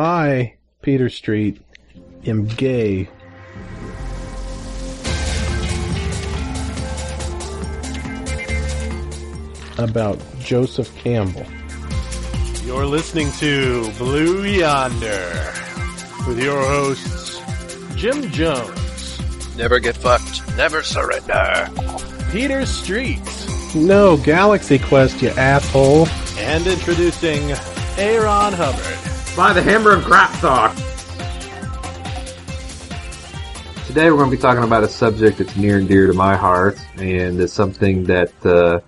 I, Peter Street, am gay. About Joseph Campbell. You're listening to Blue Yonder with your hosts Jim Jones, Never get fucked. Never surrender. Peter Street, No, Galaxy Quest, you asshole. and introducing Aaron Hubbard. By the hammer of Grapthok. Today we're going to be talking about a subject that's near and dear to my heart, and it's something that uh,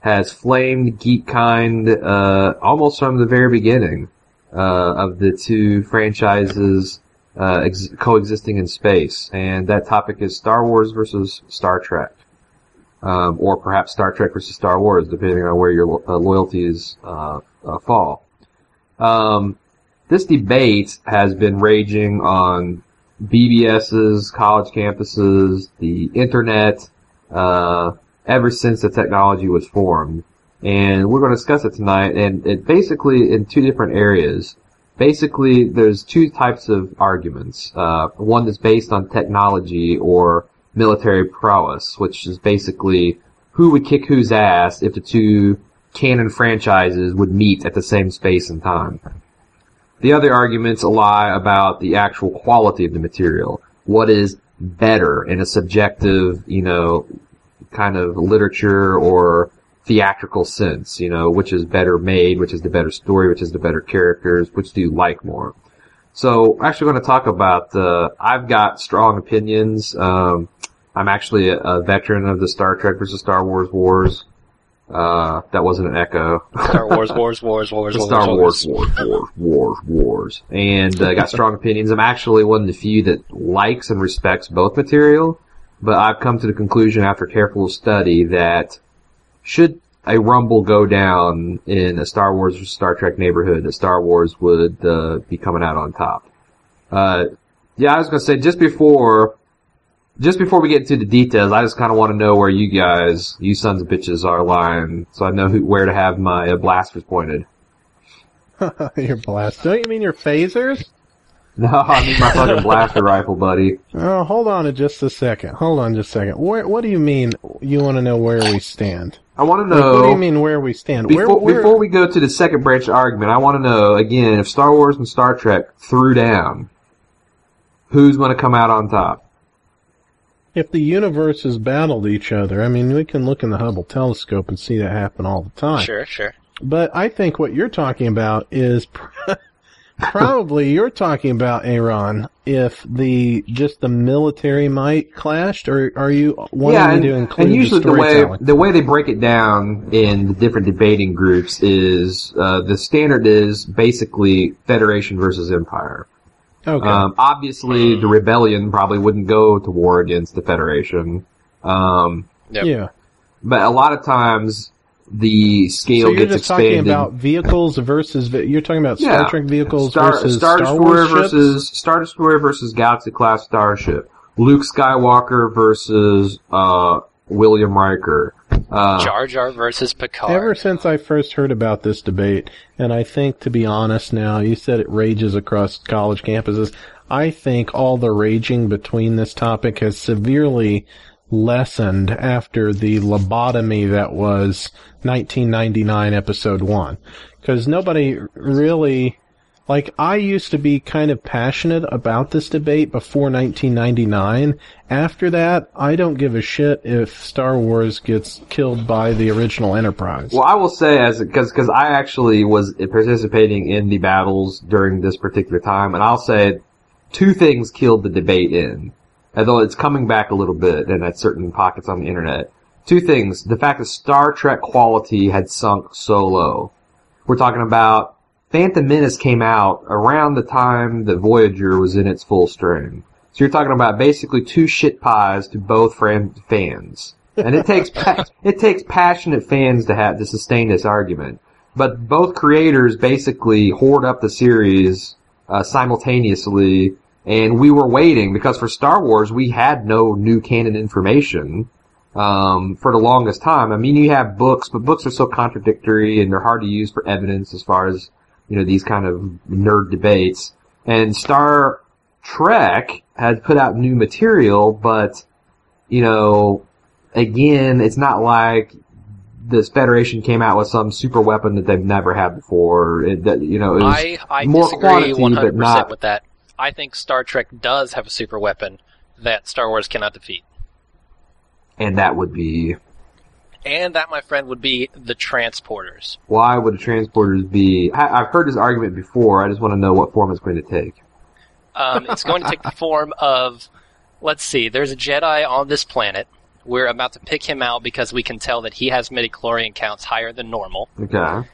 has flamed geek kind uh, almost from the very beginning uh, of the two franchises uh, ex- coexisting in space, and that topic is Star Wars versus Star Trek. Um, or perhaps Star Trek versus Star Wars, depending on where your lo- uh, loyalties uh, fall. Um, this debate has been raging on BBSs, college campuses, the internet, uh, ever since the technology was formed. And we're going to discuss it tonight, and it basically in two different areas. Basically, there's two types of arguments. Uh, one that's based on technology or military prowess, which is basically who would kick whose ass if the two canon franchises would meet at the same space and time. The other arguments lie about the actual quality of the material. What is better in a subjective, you know, kind of literature or theatrical sense, you know, which is better made, which is the better story, which is the better characters, which do you like more. So, we're actually going to talk about, uh, I've got strong opinions. Um, I'm actually a, a veteran of the Star Trek versus Star Wars wars. Uh, that wasn't an echo. Star Wars, Wars, Wars, Wars, Wars, Star Wars. Wars, Wars, Wars, Wars, Wars, and uh, got strong opinions. I'm actually one of the few that likes and respects both material, but I've come to the conclusion after careful study that should a rumble go down in a Star Wars or Star Trek neighborhood, that Star Wars would uh, be coming out on top. Uh, yeah, I was gonna say just before, just before we get into the details, I just kind of want to know where you guys, you sons of bitches, are lying, so I know who, where to have my uh, blasters pointed. your blast. Don't you mean your phasers? No, I mean my fucking blaster rifle, buddy. Oh, hold on just a second. Hold on just a second. Where, what do you mean you want to know where we stand? I want to Like, know. what do you mean where we stand? Before, where, where, before we go to the second branch argument, I want to know again if Star Wars and Star Trek threw down, who's going to come out on top? If the universes battled each other, I mean, we can look in the Hubble telescope and see that happen all the time. Sure, sure. But I think what you're talking about is probably you're talking about Aaron. If the just the military might clashed, or are you wanting yeah, me and, to include and usually the the, way storytelling? the way they break it down in the different debating groups is uh, the standard is basically Federation versus Empire. Okay. Um, obviously, the rebellion probably wouldn't go to war against the Federation. Um, Yep. yeah. but a lot of times the scale So you're gets just expanded. talking about vehicles versus you're talking about Yeah. Star Trek vehicles Star, versus Star Star Destroyer Wars ships? versus Star Destroyer versus Galaxy class starship. Luke Skywalker versus uh, William Riker. Uh, Jar Jar versus Picard. Ever since I first heard about this debate, and I think to be honest now, you said it rages across college campuses. I think all the raging between this topic has severely lessened after the lobotomy that was 1999 episode 1. Cause nobody really, like I used to be kind of passionate about this debate before 1999. After that, I don't give a shit if Star Wars gets killed by the original Enterprise. well, I will say as because because I actually was participating in the battles during this particular time, and I'll say two things killed the debate in, although it's coming back a little bit and at certain pockets on the internet. Two things: the fact that Star Trek quality had sunk so low. We're talking about Phantom Menace came out around the time that Voyager was in its full strength. So you're talking about basically two shit pies to both fans. And it takes pa- it takes passionate fans to have to sustain this argument. But both creators basically hoard up the series uh, simultaneously, and we were waiting because for Star Wars we had no new canon information um, for the longest time. I mean, you have books, but books are so contradictory and they're hard to use for evidence as far as you know, these kind of nerd debates. And Star Trek has put out new material, but, you know, again, it's not like this Federation came out with some super weapon that they've never had before. It, that, you know, I, I more disagree quantity, 100% not- with that. I think Star Trek does have a super weapon that Star Wars cannot defeat. and that would be And that, my friend, would be the transporters. why would the transporters be? I, I've heard this argument before. I just want to know what form it's going to take. Um, it's going to take the form of, let's see, there's a Jedi on this planet. We're about to pick him out because we can tell that he has midichlorian counts higher than normal, Okay.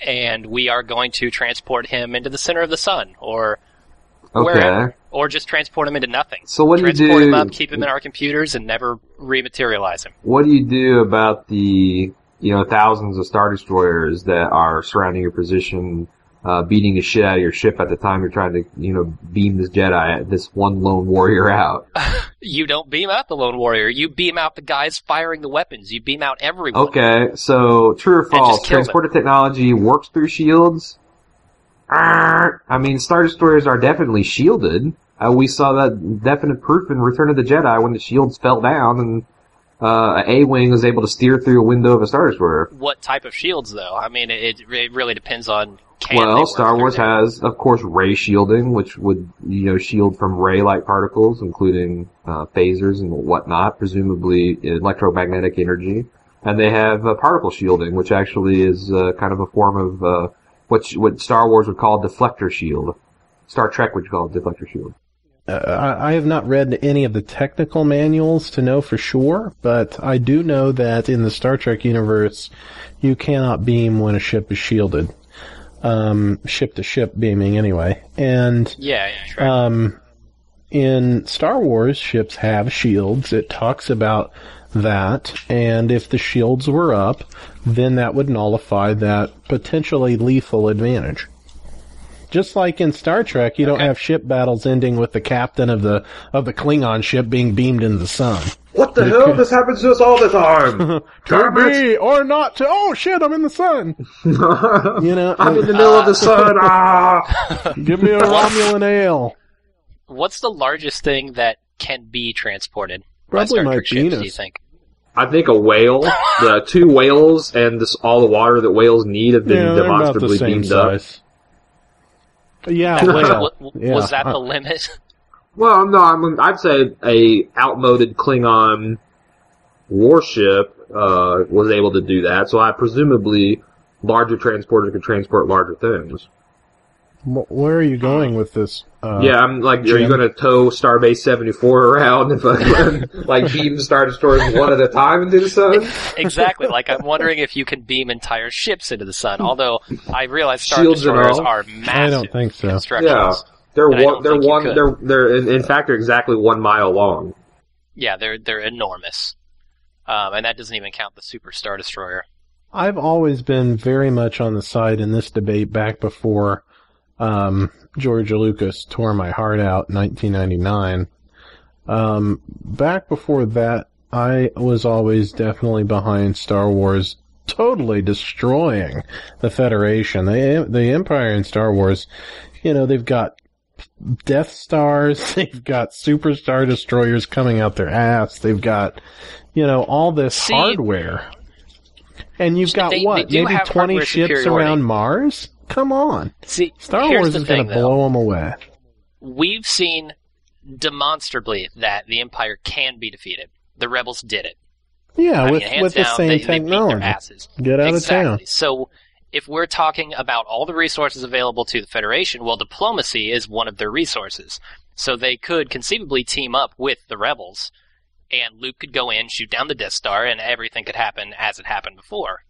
and we are going to transport him into the center of the sun, or Okay. wherever, or just transport them into nothing. So what do you transport do? up, keep them in our computers, and never rematerialize them. What do you do about the you know thousands of star destroyers that are surrounding your position, uh, beating the shit out of your ship at the time you're trying to you know beam this Jedi, this one lone warrior out? You don't beam out the lone warrior. You beam out the guys firing the weapons. You beam out everyone. Okay, so true or false? them. Transporter technology works through shields. I mean, star destroyers are definitely shielded. Uh, we saw that definite proof in Return of the Jedi when the shields fell down and uh, a wing was able to steer through a window of a star destroyer. What type of shields, though? I mean, it, it really depends on. Can Well, Star Wars has, of course, ray shielding, which would, you know, shield from ray-like particles, including uh, phasers and whatnot, presumably electromagnetic energy. And they have uh, particle shielding, which actually is uh, kind of a form of uh, what what Star Wars would call deflector shield. Star Trek would call it deflector shield. Uh, I I have not read any of the technical manuals to know for sure, but I do know that in the Star Trek universe, you cannot beam when a ship is shielded. Um, ship to ship beaming anyway. And, Yeah, yeah, sure. um, in Star Wars, ships have shields. It talks about that, and if the shields were up, then that would nullify that potentially lethal advantage. Just like in Star Trek, you don't have ship battles ending with the captain of the of the Klingon ship being beamed into the sun. What the hell? This happens to us all the time. To be or not to. Oh shit! I'm in the sun. You know, I'm in the middle of the sun. Ah! give me a Romulan ale. What's the largest thing that can be transported? by Probably Star my Trek ships, do you think? I think a whale, the two whales, and this, all the water that whales need have been Yeah, they're the demonstrably same beamed up. Yeah, That- whale. wa- Yeah, was that I- the limit? Well, no, I mean, I'd say a outmoded Klingon warship uh, was able to do that. So I presumably larger transporters could transport larger things. Wh- Where are you going with this? Uh, yeah, I'm like, are you going to tow Starbase 74 around and fucking, like beam Star Destroyers one at a time into the sun? exactly. Like I'm wondering if you can beam entire ships into the sun. Although I realize Star Shields Destroyers are massive I don't think so. Yeah. They're one, they're one, they're, they're, in, in fact, they're exactly one mile long. Yeah, they're they're enormous, um, and that doesn't even count the Super Star Destroyer. I've always been very much on the side in this debate back before um, George Lucas tore my heart out in 1999. Um, back before that, I was always definitely behind Star Wars totally destroying the Federation. The, the Empire in Star Wars, you know, they've got Death Stars, they've got Super Star Destroyers coming out their ass, they've got, you know, all this See- hardware. And you've got They- what? they Maybe 20 ships around Mars? Come on. See, Star Wars is going to blow them away. We've seen demonstrably that the Empire can be defeated. The rebels did it. Yeah, I with, mean, with the same they, they technology. asses. Get out exactly. of town. So, if we're talking about all the resources available to the Federation, well, diplomacy is one of their resources. So they could conceivably team up with the rebels, and Luke could go in, shoot down the Death Star, and everything could happen as it happened before.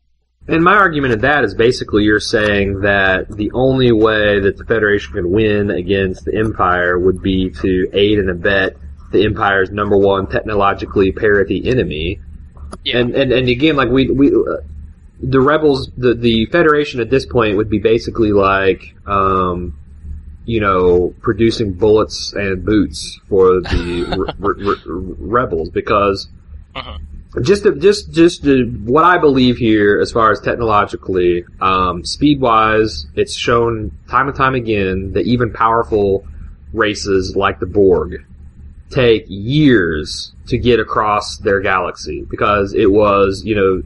And my argument of that is basically you're saying that the only way that the Federation can win against the Empire would be to aid and abet the Empire's number one technologically parity enemy. Yeah. And, and and again, like we we uh, the rebels, the the Federation at this point would be basically like, um, you know, producing bullets and boots for the re- re- re- rebels because Mhm. Just to, just just to, what I believe here, as far as technologically, um, speed wise, it's shown time and time again that even powerful races like the Borg take years to get across their galaxy because it was you know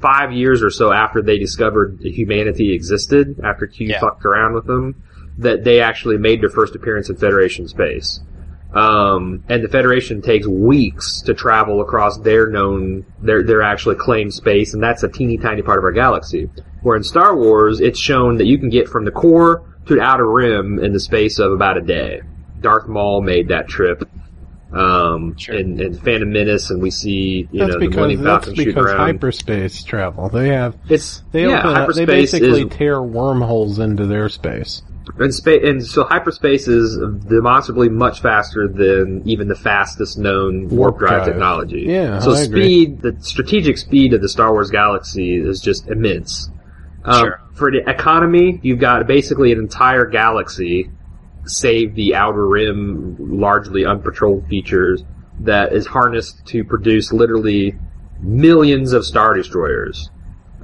five years or so after they discovered humanity existed after Q Yeah. fucked around with them that they actually made their first appearance in Federation space. Um, and the Federation takes weeks to travel across their known, their, their actually claimed space, and that's a teeny tiny part of our galaxy. Where in Star Wars, it's shown that you can get from the core to the outer rim in the space of about a day. Darth Maul made that trip. Um, Sure. in, in Phantom Menace, and we see, you that's know, the because Millennium that's Falcon shooting because around. hyperspace travel. They have it's, they yeah, open up, they basically is tear wormholes into their space. And, spa- and so hyperspace is demonstrably much faster than even the fastest known warp Warp drive drive. technology. Yeah, So I agree. speed, the strategic speed of the Star Wars galaxy is just immense. Um, Sure. For the economy, you've got basically an entire galaxy, save the outer rim, largely unpatrolled features, that is harnessed to produce literally millions of Star Destroyers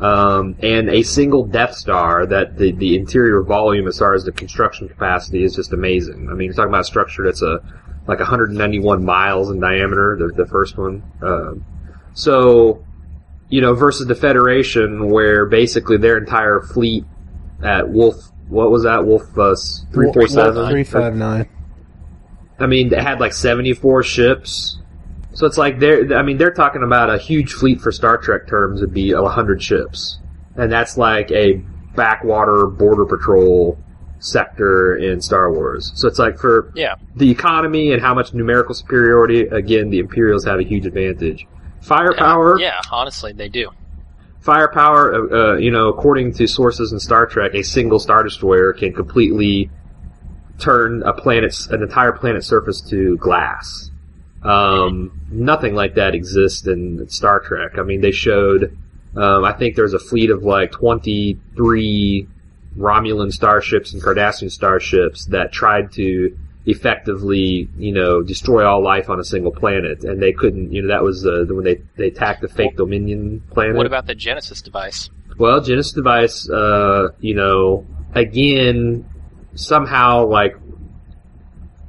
um, and a single Death Star that the, the interior volume as far as the construction capacity is just amazing. I mean, you're talking about a structure that's a like 191 miles in diameter, the, the first one. Um, so, you know, versus the Federation, where basically their entire fleet at Wolf, what was that? Wolf uh, three four seven. Three five nine. I mean, it had like 74 ships. So it's like they're, I mean, they're talking about a huge fleet for Star Trek terms would be 100 ships. And that's like a backwater border patrol sector in Star Wars. So it's like for Yeah. the economy and how much numerical superiority, again, the Imperials have a huge advantage. Firepower, Yeah, honestly, they do. firepower, uh, uh, you know, according to sources in Star Trek, a single Star Destroyer can completely turn a planet's, an entire planet's surface to glass. Um, nothing like that exists in Star Trek. I mean, they showed, um, I think there's a fleet of like 23 Romulan starships and Cardassian starships that tried to effectively, you know, destroy all life on a single planet, and they couldn't. You know, that was uh, when they they attacked the fake Dominion planet. What about the Genesis device? Well, Genesis device, uh, you know, again, somehow like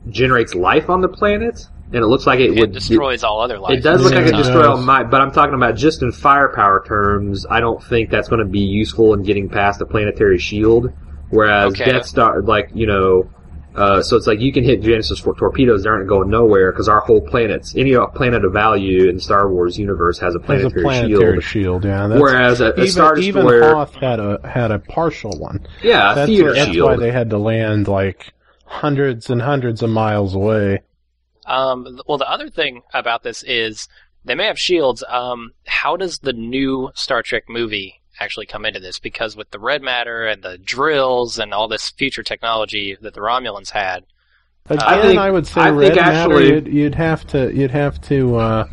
generates life on the planet, and it looks like it, It would destroys all other life. It does look Yeah, like it it destroys all my, but I'm talking about just in firepower terms. I don't think that's going to be useful in getting past the planetary shield. Whereas Okay. Death Star, like you know, uh, so it's like you can hit Genesis for torpedoes; they aren't going nowhere because our whole planet's any planet of value in the Star Wars universe has a There's planetary, a planetary shield. shield. yeah. That's, Whereas a, a even, Star even Destroyer, Hoth had a had a partial one. yeah, a That's, theater that's shield. why they had to land like hundreds and hundreds of miles away. Um, well, the other thing about this is they may have shields. Um, how does the new Star Trek movie actually come into this? Because with the red matter and the drills and all this future technology that the Romulans had, Again, I I, think- would say I think red matter. actually- You'd, you'd have to you'd have to uh,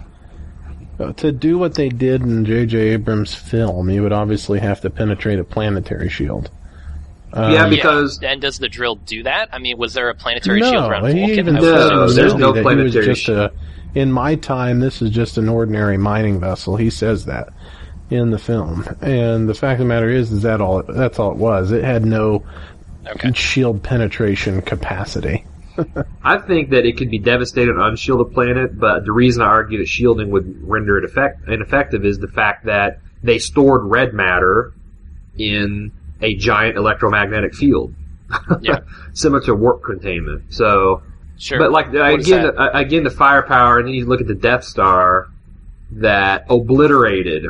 uh, to do what they did in J.J. Abrams' film. You would obviously have to penetrate a planetary shield. Um, Yeah, because- and does the drill do that? I mean, was there a planetary no, shield around he Vulcan? even I said was- in No, the there's no that he was planetary just sh- a. In my time, this is just an ordinary mining vessel. He says that in the film, and the fact of the matter is, is that all? That's all it was. It had no okay. shield penetration capacity. I think that it could be devastated on an unshielded planet, but the reason I argue that shielding would render it effect- ineffective is the fact that they stored red matter in a giant electromagnetic field. Yeah. Similar to warp containment. So, Sure. but like, What again, again, the firepower, and then you look at the Death Star that obliterated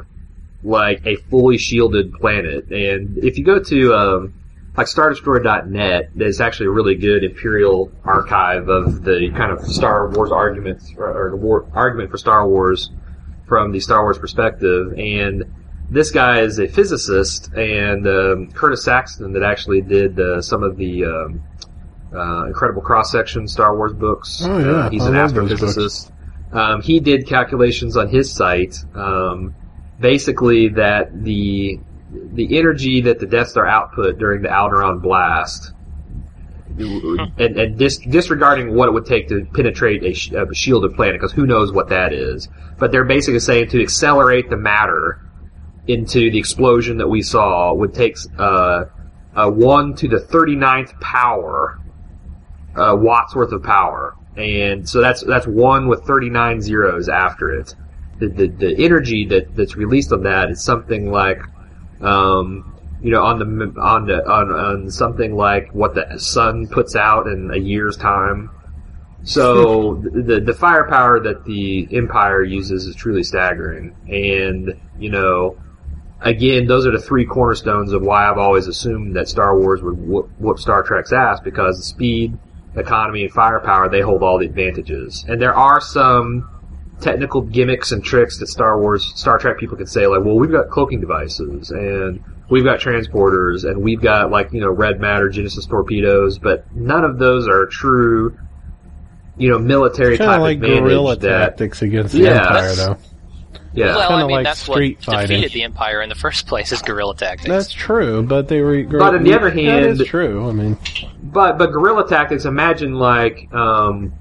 like a fully shielded planet. And if you go to, um, like StarDestroyer.net, there's actually a really good Imperial archive of the kind of Star Wars arguments, or, or the war, argument for Star Wars from the Star Wars perspective. And this guy is a physicist, and um, Curtis Saxton that actually did uh, some of the um, uh, incredible cross section Star Wars books. Oh, yeah. Uh, he's I an astrophysicist. Um, he did calculations on his site, um, basically that the the energy that the Death Star output during the Alderaan blast and, and dis- disregarding what it would take to penetrate a, sh- a shielded planet, because who knows what that is. But they're basically saying to accelerate the matter into the explosion that we saw would take uh, uh, 1 to the 39th power uh, watts worth of power. And so that's that's 1 with 39 zeros after it. The, the, the energy that, that's released on that is something like um, you know, on the on the on, on something like what the sun puts out in a year's time. So the the firepower that the Empire uses is truly staggering, and you know, again, those are the three cornerstones of why I've always assumed that Star Wars would whoop, whoop Star Trek's ass because the speed, economy, and firepower they hold all the advantages, and there are some technical gimmicks and tricks that Star Wars, Star Trek people can say, like, well, we've got cloaking devices and we've got transporters and we've got like, you know, red matter Genesis torpedoes, but none of those are true, you know, military type of like advantage guerrilla that, tactics against the Yeah, Empire, though. Yeah. well, I Kinda mean, like that's street what fighting. defeated the Empire in the first place is guerrilla tactics. That's true, but they were. But on the other hand- is true. I mean, But but guerrilla tactics. Imagine like um,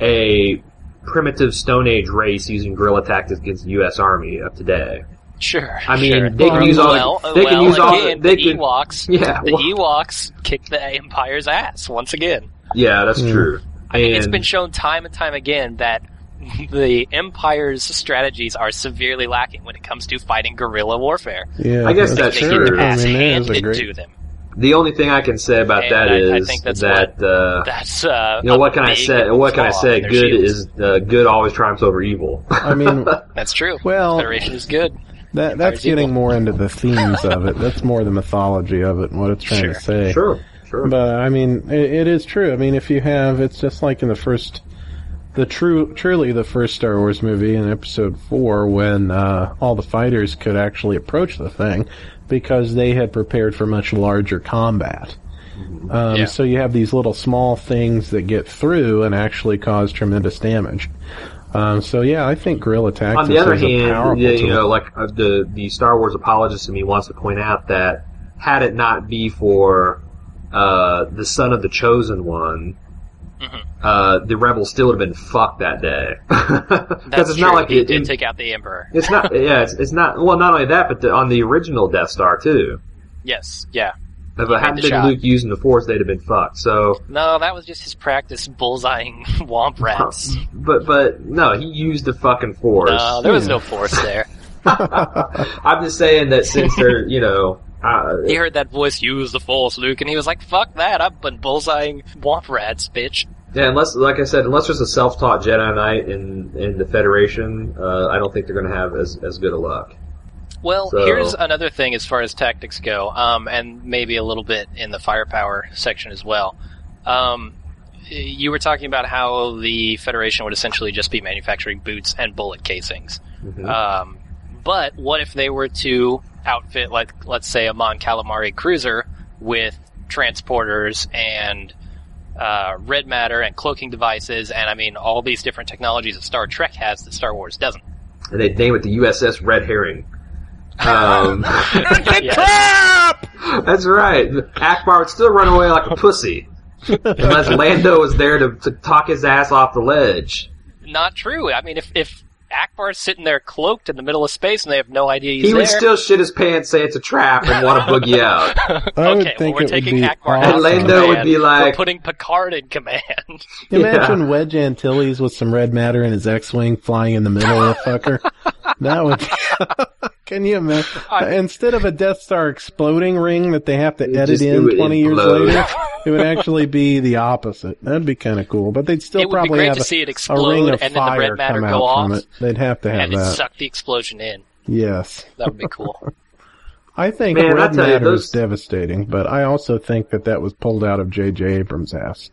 a primitive Stone Age race using guerrilla tactics against the U.S. Army of today. Sure. I mean, sure. they can use all. well, they well, can use all. again, They the can. Ewoks. Yeah, The well- Ewoks kicked the Empire's ass once again. Yeah, that's Hmm. true. I mean, it's And- been shown time and time again that the Empire's strategies are severely lacking when it comes to fighting guerrilla warfare. yeah, I guess They that's get true. their ass I mean, that is a handed great. to them. The only thing I can say about And that I- I is think that's that uh, That's uh, you know what can I say? What can I say? Good shields. is uh, good always triumphs over evil. I mean, that's true. well, Federation is good. that that's Empire's getting evil. more into the themes of it. That's more the mythology of it and what it's trying Sure. to say. sure, sure. But I mean, it, it is true. I mean, if you have, it's just like in the first, the true, truly the first Star Wars movie in Episode Four, when uh, all the fighters could actually approach the thing because they had prepared for much larger combat. Um, Yeah. So you have these little small things that get through and actually cause tremendous damage. Um, so yeah, I think guerrilla tactics On the other is hand, powerful yeah, you know, like uh, the the Star Wars apologist in me wants to point out that had it not be for uh, the son of the chosen one. Uh, the rebels still would have been fucked that day. Because it's true. not like he it, did it- take out the Emperor. it's not. Yeah, it's, it's not. Well, not only that, but the, on the original Death Star too. Yes, yeah. If it hadn't been shot. Luke using the Force, they'd have been fucked. So, No, that was just his practice bullseyeing womp rats. but but no, he used the fucking Force. No, there was no force there. I'm just saying that since they're you know. Uh, He heard that voice, use the force, Luke, and he was like, fuck that, I've been bullseyeing womp rats, bitch. Yeah, unless, like I said, unless there's a self-taught Jedi Knight in in the Federation, uh, I don't think they're going to have as as good a luck. Well, So- here's another thing as far as tactics go, um, and maybe a little bit in the firepower section as well. Um, you were talking about how the Federation would essentially just be manufacturing boots and bullet casings. Mhm. Um, but what if they were to outfit, like, let's say, a Mon Calamari cruiser with transporters and uh, red matter and cloaking devices, and I mean all these different technologies that Star Trek has that Star Wars doesn't. and they name it the USS Red Herring. Um, Yes. that's right. Ackbar would still run away like a pussy unless Lando was there to, to talk his ass off the ledge. Not true. I mean, if if Ackbar's sitting there cloaked in the middle of space and they have no idea he's He there, would still shit his pants, say it's a trap, and want to boogie out. I would okay, well, think we're it would taking be Ackbar awesome. out And Lando would be like- we're putting Picard in command. Imagine Wedge Antilles with some red matter in his X-wing flying in the middle of the fucker. That would. Can you imagine? Uh, instead of a Death Star exploding ring that they have to edit in 20 years implode. later, it would actually be the opposite. That'd be kind of cool. But they'd still it probably have to a, see it a ring explode of and then the fire red matter come go out from off it. They'd have to have and it that. suck the explosion in. Yes. That would be cool. I think Man, red tell you, matter those- is devastating, but I also think that that was pulled out of J.J. Abrams' ass.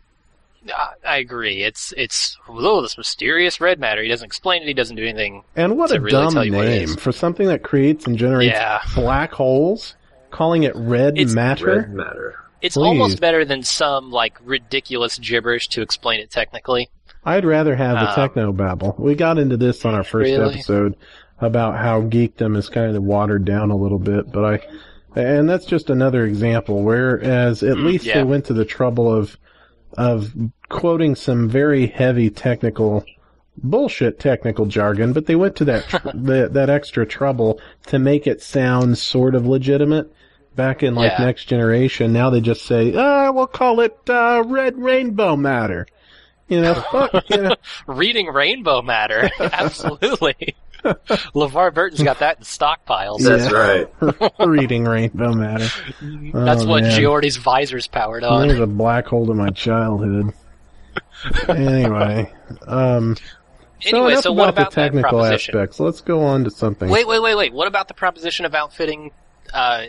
I- I agree. It's it's oh this mysterious red matter. He doesn't explain it. He doesn't do anything. And what to a really dumb tell you what it name for something that creates and generates Yeah. black holes. Calling it red It's- matter. Red matter. It's Please. almost better than some like ridiculous gibberish to explain it technically. I'd rather have the Um, techno babble. We got into this on our first Really? episode about how geekdom is kind of watered down a little bit, but I, and that's just another example. Whereas at least Mm, yeah. they went to the trouble of of quoting some very heavy technical bullshit technical jargon, but they went to that tr- the, that extra trouble to make it sound sort of legitimate. Back in like Yeah. next generation, now they just say, "Ah, we'll call it uh, red rainbow matter." You know, fuck, you know, Reading Rainbow Matter, absolutely. LeVar Burton's got that in stockpiles. That's Yeah. right. reading rainbow matter. That's Oh, what man. Geordi's visor's powered on. There's a black hole to my childhood. anyway, um, so Anyway, enough so about, what about the that technical proposition? aspects. Let's go on to something. Wait, wait, wait, wait. What about the proposition of outfitting uh,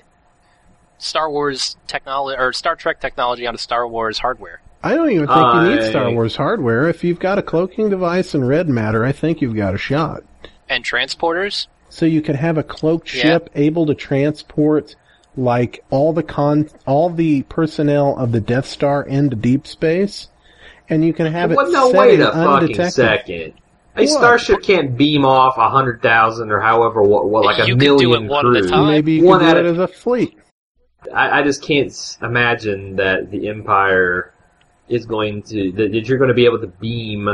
Star Wars technology or Star Trek technology onto Star Wars hardware? I don't even think you need I- Star Wars hardware. If you've got a cloaking device and red matter, I think you've got a shot. And transporters? So you could have a cloaked Yeah. ship able to transport like all the con all the personnel of the Death Star into deep space, and you can have it Well, no, set wait in a fucking second. A What? starship can't beam off a hundred thousand or however, what, what like a You do million it one at a crew. time. Maybe you One could do at it a- as a fleet. I, I just can't imagine that the Empire is going to that that you're going to be able to beam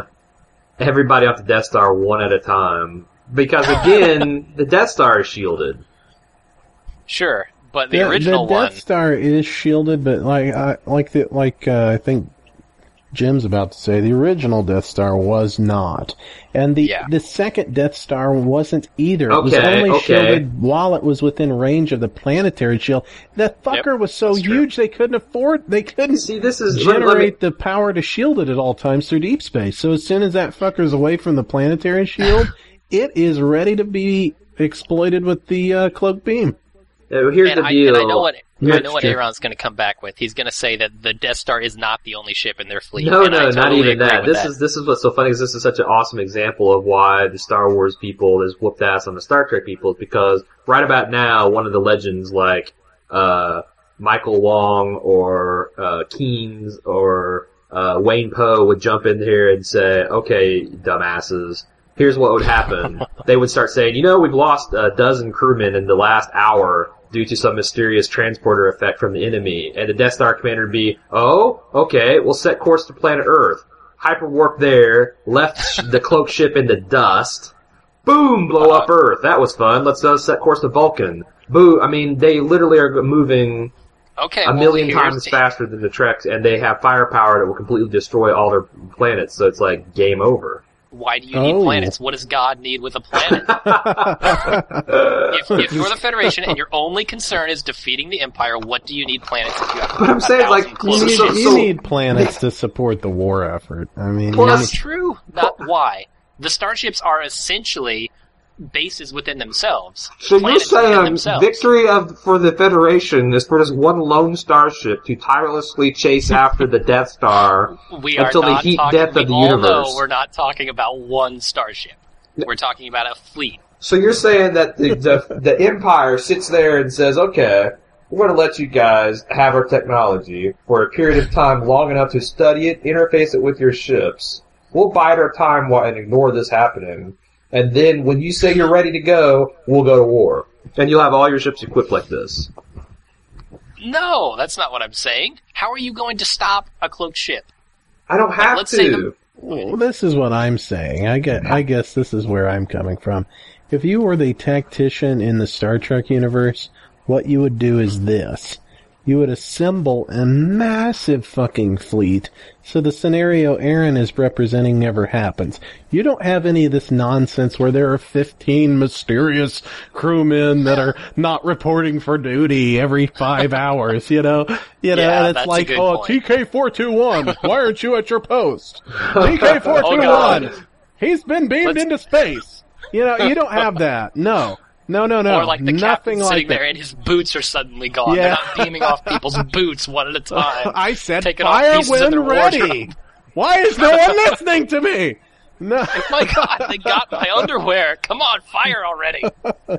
everybody off the Death Star one at a time. Because again, the Death Star is shielded. Sure, but the Yeah, original the Death one. Star is shielded, but like I like the like uh, I think Jim's about to say the original Death Star was not, and the Yeah. the second Death Star wasn't either. it was only okay. shielded while it was within range of the planetary shield. That fucker was so that's true. huge they couldn't afford they couldn't See, this is let, generate let me, the power to shield it at all times through deep space. So as soon as that fucker's away from the planetary shield, it is ready to be exploited with the uh, cloak beam. uh, here's And the I, deal. and I know what I know what Aaron's going to come back with. He's going to say that the Death Star is not the only ship in their fleet. No, and I no, not even that. This is this is what's so funny. Is this is such an awesome example of why the Star Wars people is whooped ass on the Star Trek people is because right about now, one of the legends like uh, Michael Wong or uh, Keynes or uh, Wayne Poe would jump in here and say, "Okay, dumbasses." Here's what would happen. they would start saying, you know, we've lost a dozen crewmen in the last hour due to some mysterious transporter effect from the enemy. And the Death Star commander would be, oh, okay, we'll set course to planet Earth. Hyperwarp there, left the cloak ship in the dust. Boom, blow up Earth. That was fun. Let's uh, set course to Vulcan. Boo, I mean, they literally are moving Okay, a well, million times the- faster than the Treks, and they have firepower that will completely destroy all their planets, so it's like game over. Why do you need Oh. planets? What does God need with a planet? if, if you're the Federation and your only concern is defeating the Empire, what do you need planets if you have But I'm saying, like, thousand You need, so- you need planets to support the war effort. I mean, Plus- That's true. Not why. The starships are essentially bases within themselves. So you're saying victory of for the Federation is for just one lone starship to tirelessly chase after the Death Star we until the heat talking, death we of the universe. we're not talking about one starship. We're talking about a fleet. So you're saying that the, the the Empire sits there and says, "Okay, we're going to let you guys have our technology for a period of time long enough to study it, interface it with your ships. We'll bide our time while and ignore this happening, and then when you say you're ready to go, we'll go to war, and you'll have all your ships equipped like this." No, that's not what I'm saying. How are you going to stop a cloaked ship? I don't have let's say to. the- Well, this is what I'm saying. I get, I guess this is where I'm coming from. If you were the tactician in the Star Trek universe, what you would do is this. You would assemble a massive fucking fleet so the scenario Aaron is representing never happens. You don't have any of this nonsense where there are 15 mysterious crewmen that are not reporting for duty every five hours, you know? You know, Yeah, and it's like, oh, point. TK421, why aren't you at your post? Oh, TK421, God. he's been beamed Let's- into space. You know, you don't have that. No. No, no, no. or like the Nothing captain like sitting that. there and his boots are suddenly gone. Yeah. They're not beaming off people's boots one at a time. I said Taking fire when ready. wardrobe. Why is no one listening to me? No, My God, they got my underwear. Come on, fire already.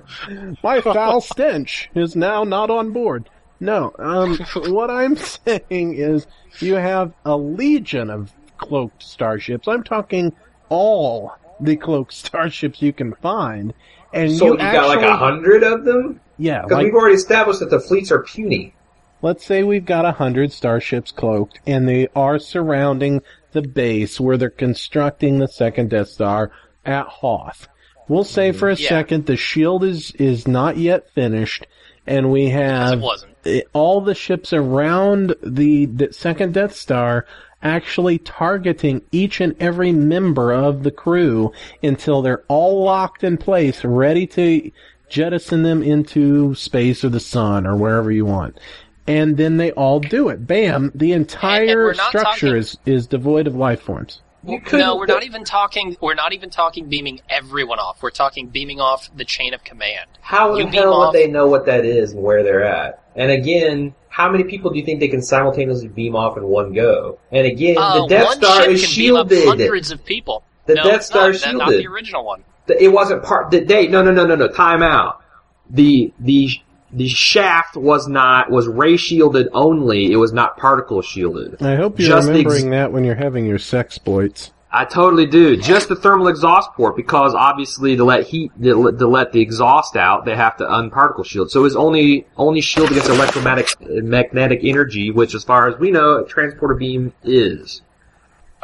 my foul stench is now not on board. No, um, what I'm saying is you have a legion of cloaked starships. I'm talking all the cloaked starships you can find, and So you you actually, got like a hundred of them? yeah, Because like we've already established that the fleets are puny. let's say we've got a hundred starships cloaked and they are surrounding the base where they're constructing the second Death Star at Hoth. We'll say mm-hmm. for a Yeah. second the shield is, is not yet finished and we have it wasn't. all the ships around the, the second Death Star actually targeting each and every member of the crew until they're all locked in place, ready to jettison them into space or the sun or wherever you want. And then they all do it. Bam! The entire structure talking- is, is devoid of life forms. No, we're not even talking. We're not even talking beaming everyone off. We're talking beaming off the chain of command. How You the beam hell off- would they know what that is and where they're at? And again, how many people do you think they can simultaneously beam off in one go? And again, Uh, the Death one Star ship is can beam up shielded. hundreds of people. The no, Death Star not. is That's not the original one. The- It wasn't part. The day. No, no, no, no, no. Time out. The the the shaft was not was ray shielded only. It was not particle shielded. I hope you're Just ex- remembering that when you're having your sexploits. I totally do. Just the thermal exhaust port, because obviously to let heat, to let, the exhaust out, they have to unparticle shield. So it's only, only shield against electromagnetic, magnetic energy, which as far as we know, a transporter beam is.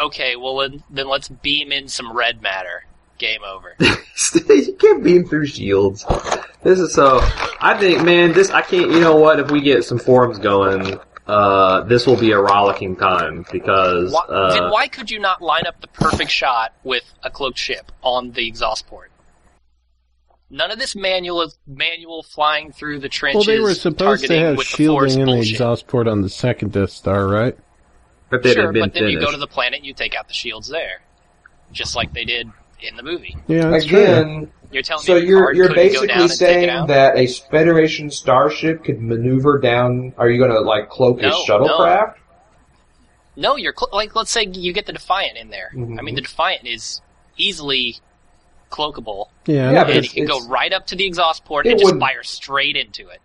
Okay, well then, then let's beam in some red matter. Game over. you can't beam through shields. This is so, I think, man, this, I can't, you know what, if we get some forums going, uh, this will be a rollicking time, because, Why, uh, then why could you not line up the perfect shot with a cloaked ship on the exhaust port? None of this manual manual flying through the trenches. Well, they were supposed to have with the force shielding in the exhaust port on the second Death Star, right? if they'd Sure, but then you go to the planet and you take out the shields there, just like they did in the movie. Yeah, that's true. Again, You're telling So me you're Picard you're couldn't go down basically and take it saying that a Federation starship could maneuver down. Are you going to like cloak No, a shuttlecraft? No, no, you're cl- like let's say you get the Defiant in there. Mhm. I mean, the Defiant is easily cloakable, Yeah, Yeah, that- but and it's- you can go it's- right up to the exhaust port It and just wouldn't- fire straight into it.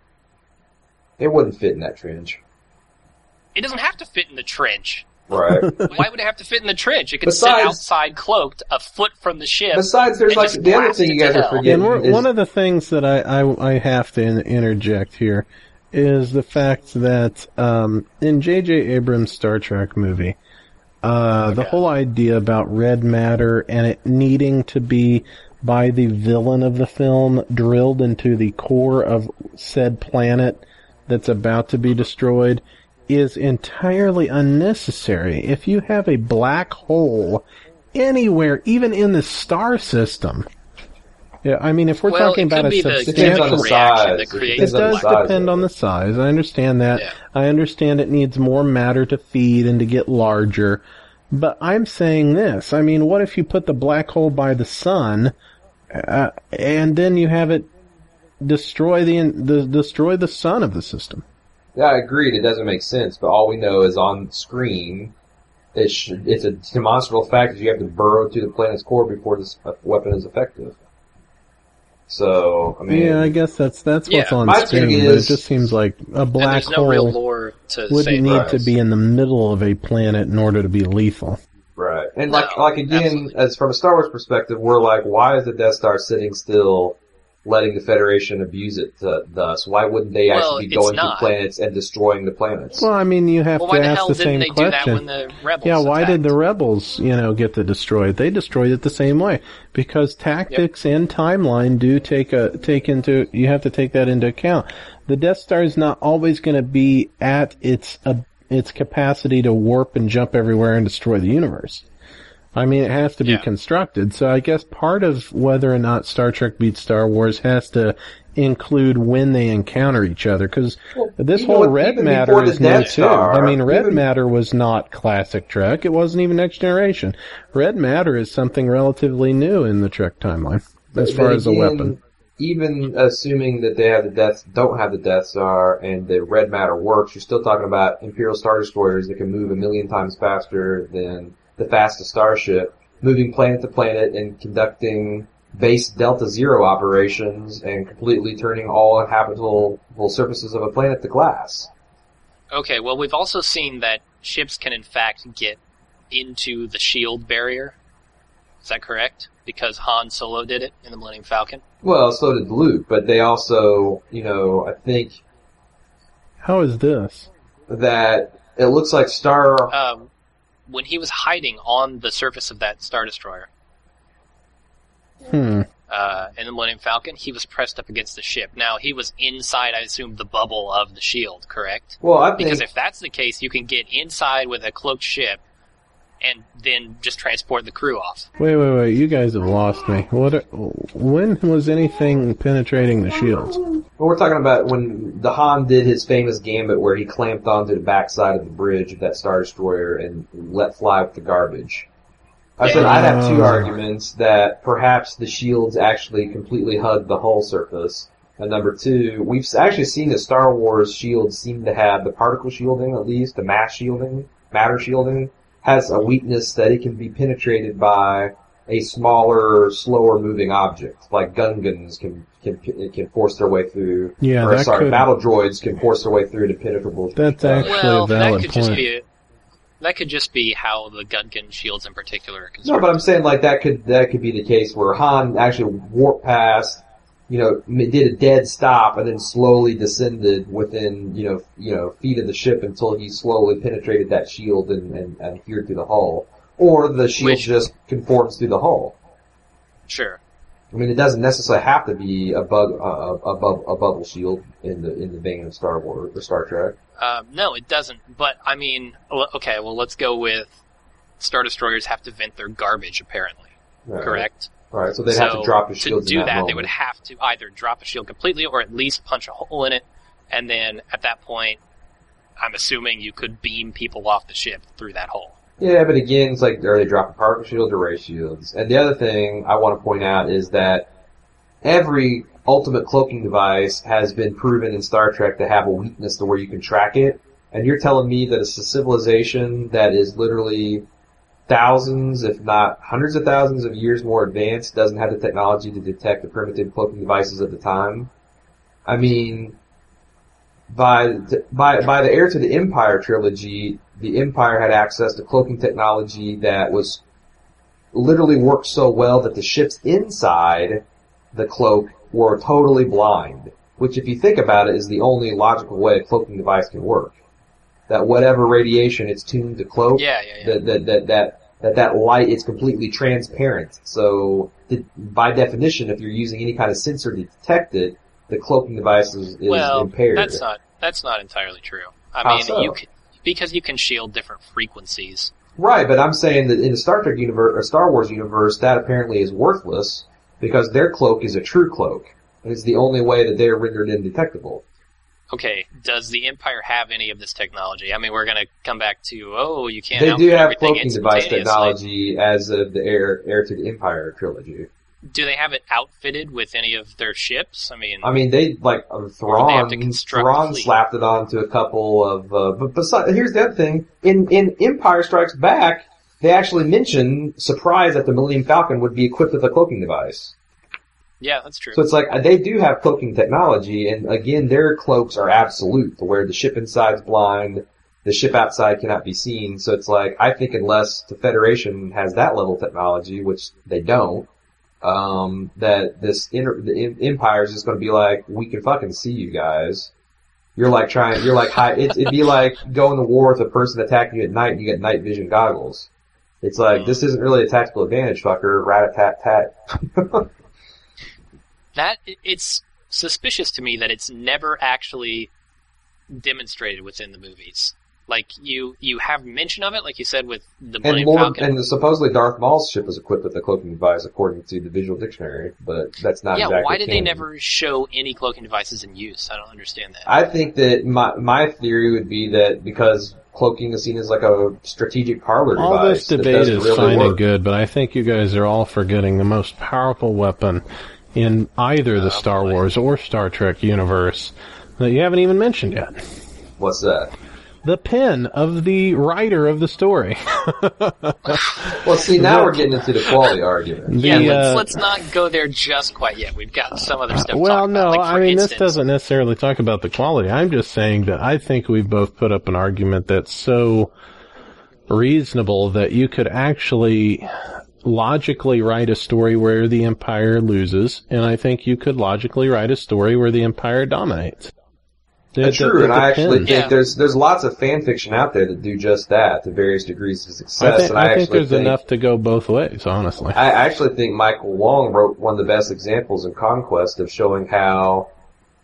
It wouldn't fit in that trench. It doesn't have to fit in the trench. Right. Why would it have to fit in the trench? It could Besides- sit outside cloaked, a foot from the ship. Besides, there's like the other thing you guys are forgetting. and is- one of the things that I, I, I have to in, interject here is the fact that um, in J.J. Abrams' Star Trek movie, uh, the whole idea about red matter and it needing to be by the villain of the film drilled into the core of said planet that's about to be destroyed is entirely unnecessary. If you have a black hole anywhere, even in the star system, yeah, I mean, if we're well, talking about a be the substantial the reaction size. that It creates it depends on the does size depend on the size. I understand that. Yeah. I understand it needs more matter to feed and to get larger. But I'm saying this. I mean, what if you put the black hole by the sun, uh, and then you have it destroy the, the destroy the sun of the system? Yeah, I agreed. It doesn't make sense, but all we know is on screen. It sh- it's a demonstrable fact that you have to burrow to the planet's core before this uh, weapon is effective. So, I mean, yeah, I guess that's that's what's Yeah. on screen. thing but it is- just seems like a black no hole wouldn't need that. to be in the middle of a planet in order to be lethal. Right. And No, like, like again, absolutely. as from a Star Wars perspective, we're like, why is the Death Star sitting still, letting the Federation abuse it uh, thus? Why wouldn't they Well, actually be it's going to planets and destroying the planets? Well, I mean, you have Well, to the ask hell the didn't same they do that question. when the rebels? Yeah, why did the rebels, you know, get to destroy it? They destroyed it the same way because tactics and timeline do take a take into you have to take that into account. The Death Star is not always going to be at its uh, its capacity to warp and jump everywhere and destroy the universe. I mean, it has to be Yeah. constructed. So I guess part of whether or not Star Trek beats Star Wars has to include when they encounter each other because this whole with- red matter is new Death too. I mean, red even- matter was not classic Trek. It wasn't even Next Generation. Red matter is something relatively new in the Trek timeline as But far then as a weapon. Even assuming that they have the Death, don't have the Death Star, and the red matter works, you're still talking about Imperial Star Destroyers that can move a million times faster than the fastest starship, moving planet to planet and conducting base Delta Zero operations and completely turning all habitable surfaces of a planet to glass. Okay, well, we've also seen that ships can, in fact, get into the shield barrier. Is that correct? Because Han Solo did it in the Millennium Falcon. Well, so did Luke, but they also, you know, I think, How is this? that it looks like Star. Um, when he was hiding on the surface of that Star Destroyer Hmm. uh, in the Millennium Falcon, he was pressed up against the ship. Now, he was inside, I assume, the bubble of the shield, correct? Well, I think Because if that's the case, you can get inside with a cloaked ship and then just transport the crew off. Wait, wait, wait. You guys have lost me. What? Are, when was anything penetrating the shields? Well, we're talking about when the Han did his famous gambit where he clamped onto the backside of the bridge of that Star Destroyer and let fly with the garbage. I said I'd have two arguments that perhaps the shields actually completely hug the hull surface. And number two, we've actually seen the Star Wars shields seem to have the particle shielding at least, the mass shielding, matter shielding, has a weakness that it can be penetrated by a smaller, slower moving object, like Gungans can can can force their way through. Yeah, or that sorry, could- battle droids can force their way through to penetrable. That's actually well, a valid that could just point. be that could just be how the Gungan shields in particular are No, constructed. but I'm saying like that could that could be the case where Han actually warped past, you know, did a dead stop and then slowly descended within you know you know feet of the ship until he slowly penetrated that shield and and, and adhered through the hull, or the shield Which- just conforms through the hull. Sure. I mean, it doesn't necessarily have to be a bug a, a, a, bub- a bubble shield in the in the vein of Star Wars or Star Trek. Um, no, it doesn't. But I mean, okay, well, let's go with Star Destroyers have to vent their garbage, apparently. Right. Correct. Right. So they'd have to drop a shield. to do that, that, they would have to either drop a shield completely or at least punch a hole in it, and then at that point, I'm assuming you could beam people off the ship through that hole. Yeah, but again, it's like are they dropping particle shields or ray shields? And the other thing I want to point out is that every ultimate cloaking device has been proven in Star Trek to have a weakness to where you can track it. And you're telling me that it's a civilization that is literally thousands, if not hundreds of thousands of years more advanced, doesn't have the technology to detect the primitive cloaking devices of the time? I mean, by by by the Heir to the Empire trilogy, the Empire had access to cloaking technology that was literally worked so well that the ships inside the cloak were totally blind. Which, if you think about it, is the only logical way a cloaking device can work. That whatever radiation it's tuned to cloak, Yeah, yeah, yeah. that that that that that, that light is completely transparent. So, the, by definition, if you're using any kind of sensor to detect it, the cloaking device is, is well, impaired. that's not that's not entirely true. I How mean, so? you can, because you can shield different frequencies. Right, but I'm saying that in the Star Trek universe or Star Wars universe, that apparently is worthless because their cloak is a true cloak. And it's the only way that they're rendered indetectable. Okay, does the Empire have any of this technology? I mean, we're going to come back to oh, you can't. they do have cloaking device technology as of the Heir, Heir to the Empire trilogy. Do they have it outfitted with any of their ships? I mean, I mean, they like uh, they Thrawn. a Thrawn slapped it onto a couple of. Uh, but besides, here's the other thing: in in Empire Strikes Back, they actually mention surprise that the Millennium Falcon would be equipped with a cloaking device. Yeah, that's true. So it's like they do have cloaking technology, and again, their cloaks are absolute, to where the ship inside's blind, the ship outside cannot be seen. So it's like I think unless the Federation has that level of technology, which they don't, um, that this inter- the em- Empire is just going to be like, we can fucking see you guys. You're like trying. You're like hi- it's, it'd be like going to war with a person attacking you at night, and you get night vision goggles. It's like this isn't really a tactical advantage, fucker. Rat a tat tat. that it's suspicious to me that it's never actually demonstrated within the movies. Like you, you have mention of it, like you said with the And Millennium Lord, Falcon. and supposedly Darth Maul's ship is equipped with a cloaking device, according to the visual dictionary. But that's not yeah, exactly. why did they never show any cloaking devices in use? I don't understand that. I think that my my theory would be that because cloaking is seen as like a strategic parlor All device. this debate is really fine and good, but I think you guys are all forgetting the most powerful weapon in either the Oh, Star boy. Wars or Star Trek universe that you haven't even mentioned yet. What's that? The pen of the writer of the story. Well, see, now we're getting into the quality argument. The, yeah, let's, uh, let's not go there just quite yet. We've got some other stuff. to Well, talk no, about. Like, I mean, instance, this doesn't necessarily talk about the quality. I'm just saying that I think we've both put up an argument that's so reasonable that you could actually logically write a story where the Empire loses, and I think you could logically write a story where the Empire dominates. That's it- true, and I actually think Yeah. there's there's lots of fan fiction out there that do just that to various degrees of I success. think, and I I, think there's think, enough to go both ways, honestly. I actually think Michael Wong wrote one of the best examples in Conquest of showing how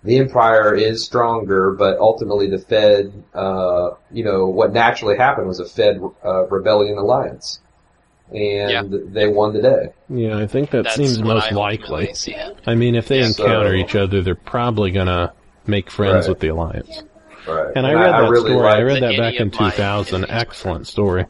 the Empire is stronger, but ultimately the Fed, uh, you know, what naturally happened was a Fed uh, rebellion alliance, and they won the day. Yeah, I think that That's seems most I likely. ultimately. I mean, if they Yeah. encounter So- each other, they're probably gonna make friends Right. with the alliance. Right. And I read that really story. I read that back in 2000. Excellent story.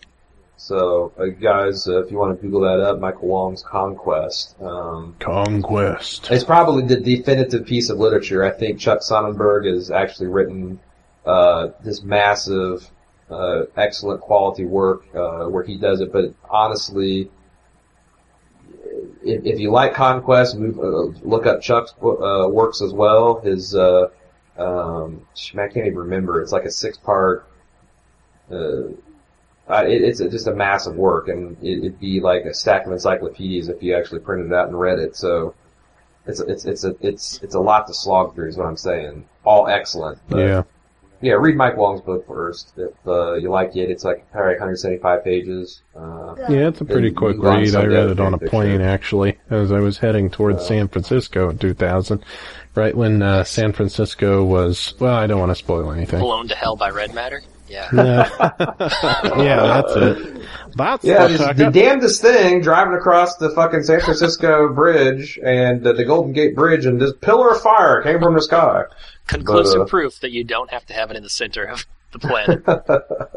So, uh, guys, uh, if you want to Google that up, Michael Wong's Conquest. Um, Conquest. It's probably the definitive piece of literature. I think Chuck Sonnenburg has actually written uh, this massive, uh, excellent quality work uh, where he does it. But honestly, if, if you like Conquest, move, uh, look up Chuck's uh, works as well. His uh, um, I can't even remember. It's like a six-part. It, it's just a massive work, and it, it'd be like a stack of encyclopedias if you actually printed it out and read it. So it's it's it's a it's it's a lot to slog through, is what I'm saying. All excellent. Yeah. Yeah. Read Mike Wong's book first. If uh, you like it, it's like probably 175 pages. Uh, Yeah, it's a pretty quick move on to read. I read it on a plane fiction. actually, as I was heading towards San Francisco in 2000. Right when uh, San Francisco was, well, I don't want to spoil anything. Blown to hell by red matter. Yeah. No. yeah, that's it. That's yeah, the it's the damnedest thing driving across the fucking San Francisco Bridge and uh, the Golden Gate Bridge, and this pillar of fire came from the sky. Conclusive But, uh, proof that you don't have to have it in the center of the planet.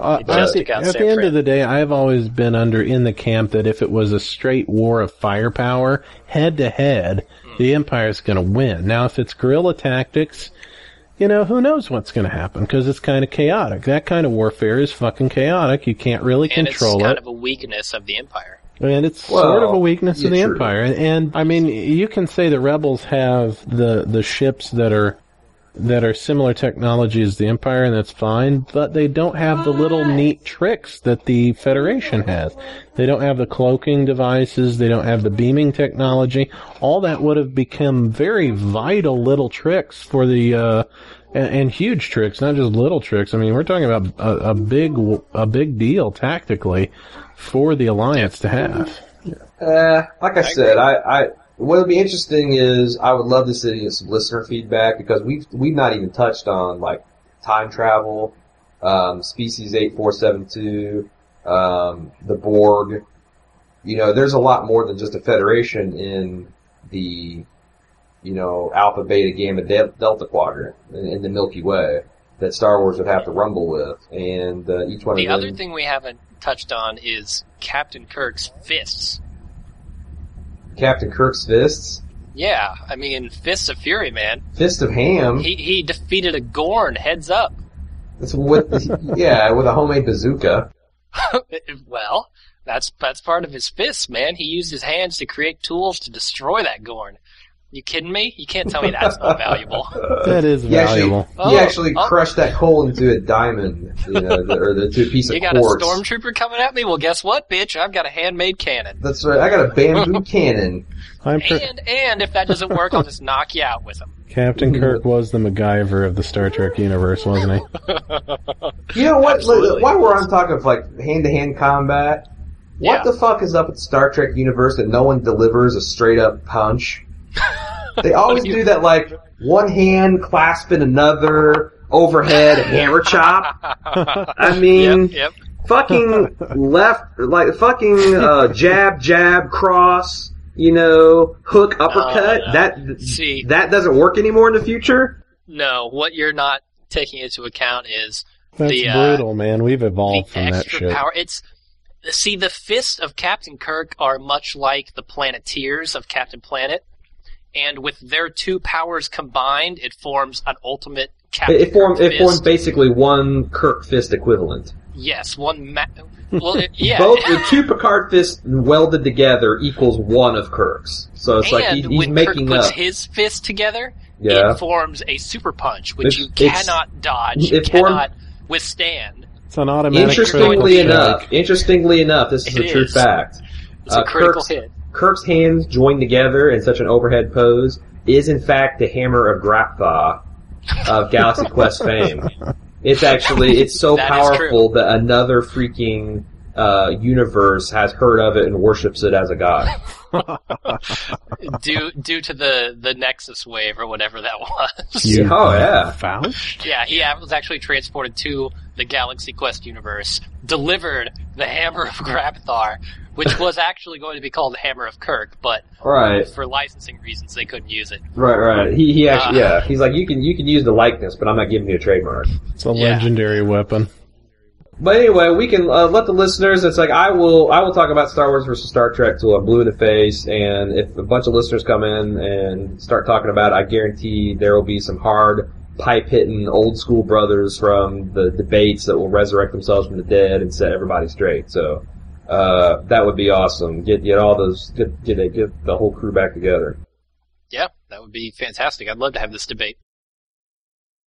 Uh, It does at the, at the end of the day, I've always been under in the camp that if it was a straight war of firepower, head to head, the Empire's going to win. Now, if it's guerrilla tactics, you know, who knows what's going to happen because it's kind of chaotic. That kind of warfare is fucking chaotic. You can't really control it. and it's kind it. of a weakness of the Empire. And it's Well, sort of a weakness of the true. Empire. And, and I mean, you can say the rebels have the the ships that are that are similar technology as the Empire, and that's fine. But they don't have the little neat tricks that the Federation has. They don't have the cloaking devices. They don't have the beaming technology. All that would have become very vital little tricks for the. Uh, and, and huge tricks, not just little tricks. I mean, we're talking about a, a big, a big deal tactically for the alliance to have. Uh, like I, said, I, I what would be interesting is I would love to see some listener feedback because we've we've not even touched on like time travel, um, species eight four seven two, um, the Borg. You know, there's a lot more than just a federation in the, you know, Alpha, Beta, Gamma, Del- Delta quadrant in, in the Milky Way that Star Wars would have to rumble with, and uh, each one The of them. The other thing we haven't touched on is Captain Kirk's fists. Captain Kirk's fists, Yeah, I mean, Fists of Fury, man. fist of ham. He he defeated a Gorn heads up. It's with yeah, with a homemade bazooka. well, that's that's part of his fists, man. He used his hands to create tools to destroy that Gorn. You kidding me? You can't tell me that's not valuable. That is He actually, valuable. he Oh, actually oh. crushed that coal into a diamond, you know, the, or the, to a piece You of got a stormtrooper coming at me? Well, guess what, bitch? I've got a handmade cannon. That's right. I got a bamboo cannon. I'm per- And and if that doesn't work, I'll just knock you out with them. Captain mm-hmm. Kirk was the MacGyver of the Star Trek universe, wasn't he? You know what? Absolutely. While we're on talk of like hand to hand combat, what Yeah. the fuck is up with Star Trek universe that no one delivers a straight up punch? They always do that like one hand clasping another overhead hammer chop. I mean, Yep, yep. fucking left, like fucking uh, jab, jab, cross, you know, hook, uppercut. No. That See- that doesn't work anymore in the future. No, what you're not taking into account is That's The, uh, brutal, man. We've the evolved from that shit. power. It's see the fists of Captain Kirk are much like the Planeteers of Captain Planet, and with their two powers combined, it forms an ultimate Captain It, it forms Kirk it forms basically one Kirk fist equivalent. Yes, one. Ma- well, it, yeah. Both the two Picard fists welded together equals one of Kirk's. So it's and like he, he's when making Kirk puts up. his fist together, Yeah. it forms a super punch, which It's- you cannot dodge, you it form- cannot withstand. It's an automatic Interestingly enough, strike. interestingly enough, this is It a true is. fact. It's a Uh, critical Kirk's- hit. Kirk's hands joined together in such an overhead pose is in fact the hammer of Grabthar. of Galaxy Quest fame. It's actually it's so That is powerful that another freaking uh, universe has heard of it and worships it as a god. due due to the the Nexus wave or whatever that was. You Oh, yeah. Vouch? Yeah, he was actually transported to the Galaxy Quest universe, delivered the Hammer of Grabthar, which was actually going to be called the Hammer of Kirk, but Right, for licensing reasons they couldn't use it. right, right. He he actually Ah. yeah. He's like you can you can use the likeness, but I'm not giving you a trademark. It's a Yeah. legendary weapon. But anyway, we can uh, let the listeners. It's like I will. I will talk about Star Wars versus Star Trek till I'm blue in the face. And if a bunch of listeners come in and start talking about, it, I guarantee there will be some hard pipe hitting old school brothers from the debates that will resurrect themselves from the dead and set everybody straight. So uh, that would be awesome. Get get all those get get get the whole crew back together. Yeah, that would be fantastic. I'd love to have this debate.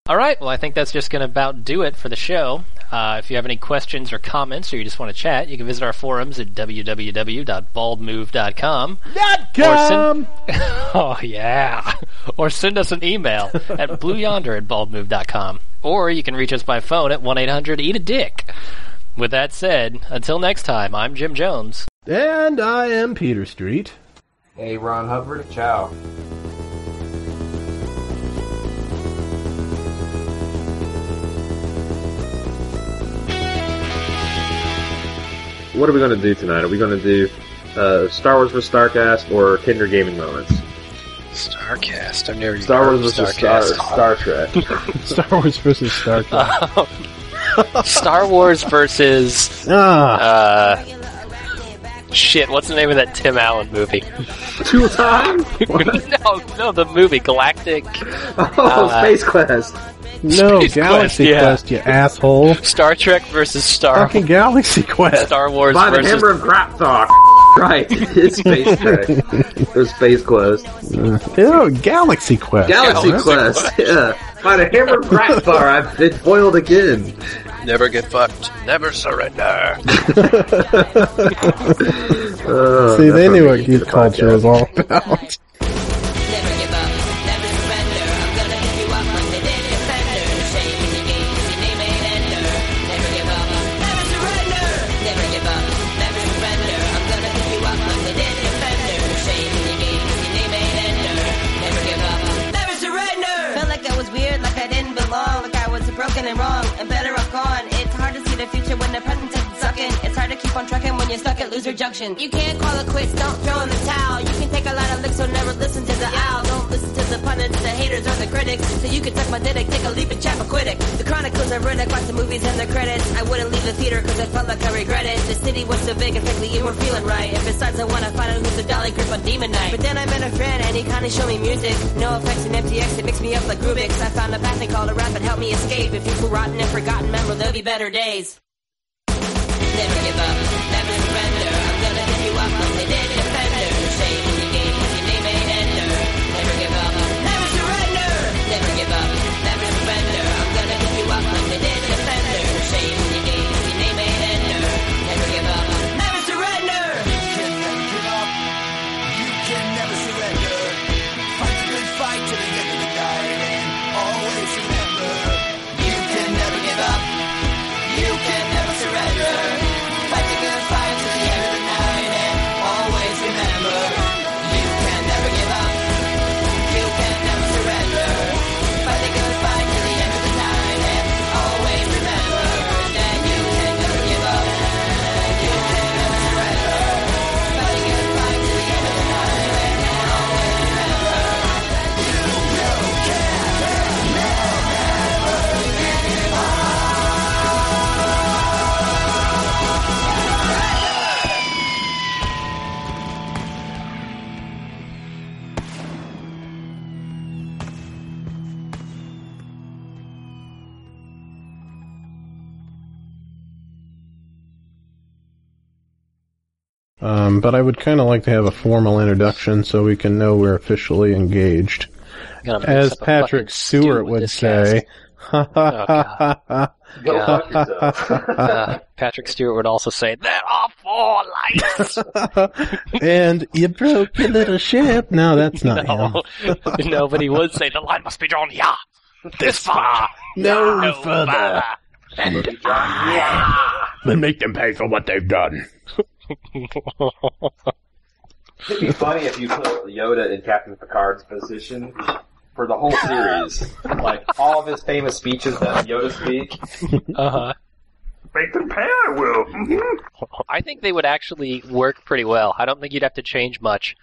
All right, well, I think that's just going to about do it for the show. Uh, if you have any questions or comments, or you just want to chat, you can visit our forums at www.baldmove.com. Come! oh yeah, or send us an email at blueyonder at baldmove.com, or you can reach us by phone at one eight hundred eat a dick. With that said, until next time, I'm Jim Jones. And I am Peter Street. Hey, Ron Hubbard, ciao. What are we going to do tonight? Are we going to do uh, Star Wars vs. Starcast or Kinder Gaming Moments? Starcast. I've never Star Wars vs. Star, Star Trek. Star Wars versus Star Trek. Star Wars versus ah, uh, shit. What's the name of that Tim Allen movie? Tool Time? no, no, the movie Galactic Oh, Uh, Space Quest. No, Space Galaxy Quest, yeah. Quest, you asshole. Star Trek versus Star Fucking Galaxy Quest. Star Wars By the versus Hammer of Grabthar. right, it's Space Trek. Or Space Quest. Ew, Galaxy Quest. Galaxy Galaxy Quest. Yeah. By the Hammer of Grabthar, I've been foiled again. Never get fucked, never surrender. Uh, See, they knew what need geek culture was all about. You're stuck at loser junction. You can't call it quits, don't throw in the towel. You can take a lot of licks, so never listen to the owl. Don't listen to the pundits, the haters, or the critics. So you can suck my dick, take a leap and chat quick. The chronicles are Riddick, watch the movies and the credits. I wouldn't leave the theater cause I felt like I regret it. The city was so big and frankly you weren't feeling right. And besides I wanna find out who's the dolly grip on demon night. But then I met a friend and he kinda showed me music. No effects and MTX, it mixed me up like Rubik's. I found a passion called a rap and helped me escape. If you feel rotten and forgotten, remember there'll be better days. Never give up, you up on the dead defender. Um, but I would kind of like to have a formal introduction so we can know we're officially engaged. As Patrick Stewart would say, Go Yeah. fuck yourself. Uh, Patrick Stewart would also say, "There are four lights." and you broke your little ship. No, that's not him. no, no, but he would say the line must be drawn here. This far, no, further. Then make them pay for what they've done. It'd be funny if you put Yoda in Captain Picard's position for the whole series. like all of his famous speeches that Yoda speak. Uh-huh. Make them pay, I will. I think they would actually work pretty well. I don't think you'd have to change much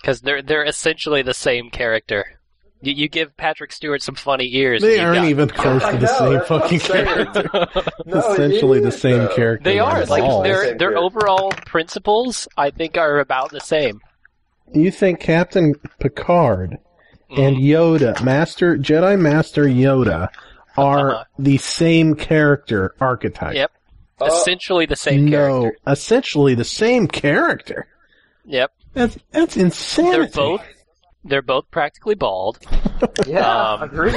because they're they're essentially the same character. You, you give Patrick Stewart some funny ears. They aren't got- even close to the know, same that's fucking character. No, Essentially it the same though. character. They are like all. their their overall principles. I think are about the same. Do you think Captain Picard and Mm. Yoda, Master Jedi Master Yoda, are Uh-huh. the same character archetype? Yep. Uh, essentially the same no, character. essentially the same character. Yep. That's that's insanity. They're both they're both practically bald. Yeah, Um, agreed.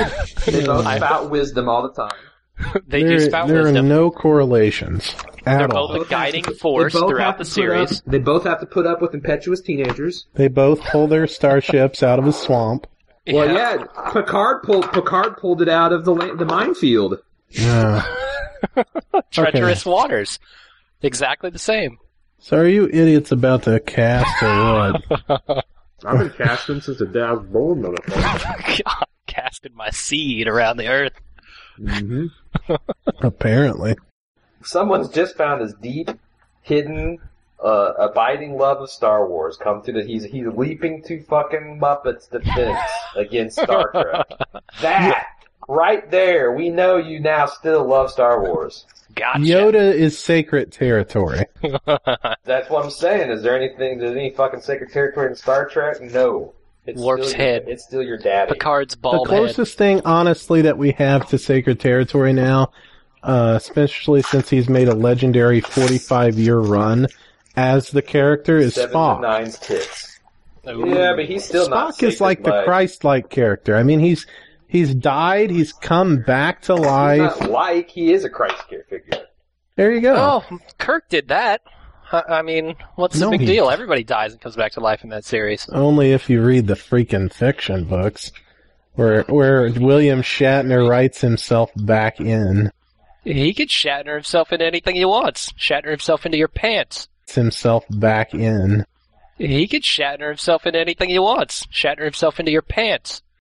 They both I- spout wisdom all the time. They there, do spout there wisdom. are no correlations at They're all. both a guiding force throughout the to put up- series. they both have to put up with impetuous teenagers. They both pull their starships out of a swamp. Well, yeah, Picard pulled Picard pulled it out of the la- the minefield. Yeah. treacherous waters. Exactly the same. so are you idiots about to cast or what? I've been casting since the day I was born, motherfucker. God, casting my seed around the earth. Mm-hmm. Apparently. Someone's just found his deep, hidden, uh, abiding love of Star Wars come to the. He's he's leaping to fucking Muppets defense against Star Trek. That right there, we know you now still love Star Wars. Gotcha. Yoda is sacred territory. That's what I'm saying. Is there anything? There's any fucking sacred territory in Star Trek? No. It's Warp's your- head. It's still your daddy. Picard's ball. The bald head. closest thing, honestly, that we have to sacred territory now, uh, especially since he's made a legendary 45 year run as the character, is Seven to Spock. nine's tits. Ooh. Yeah, but he's still not. Spock is sacred like the Christ-like character. I mean, he's he's died, he's come back to He's life. not like he is a Christ figure. There you go. Oh, Kirk did that. I I mean, what's No, the big he- deal? Everybody dies and comes back to life in that series. Only if you read the freaking fiction books, where where William Shatner writes himself back in, He could Shatner himself into anything he wants. Shatner himself into your pants. himself back in. He could Shatner himself into anything he wants. Shatner himself into your pants.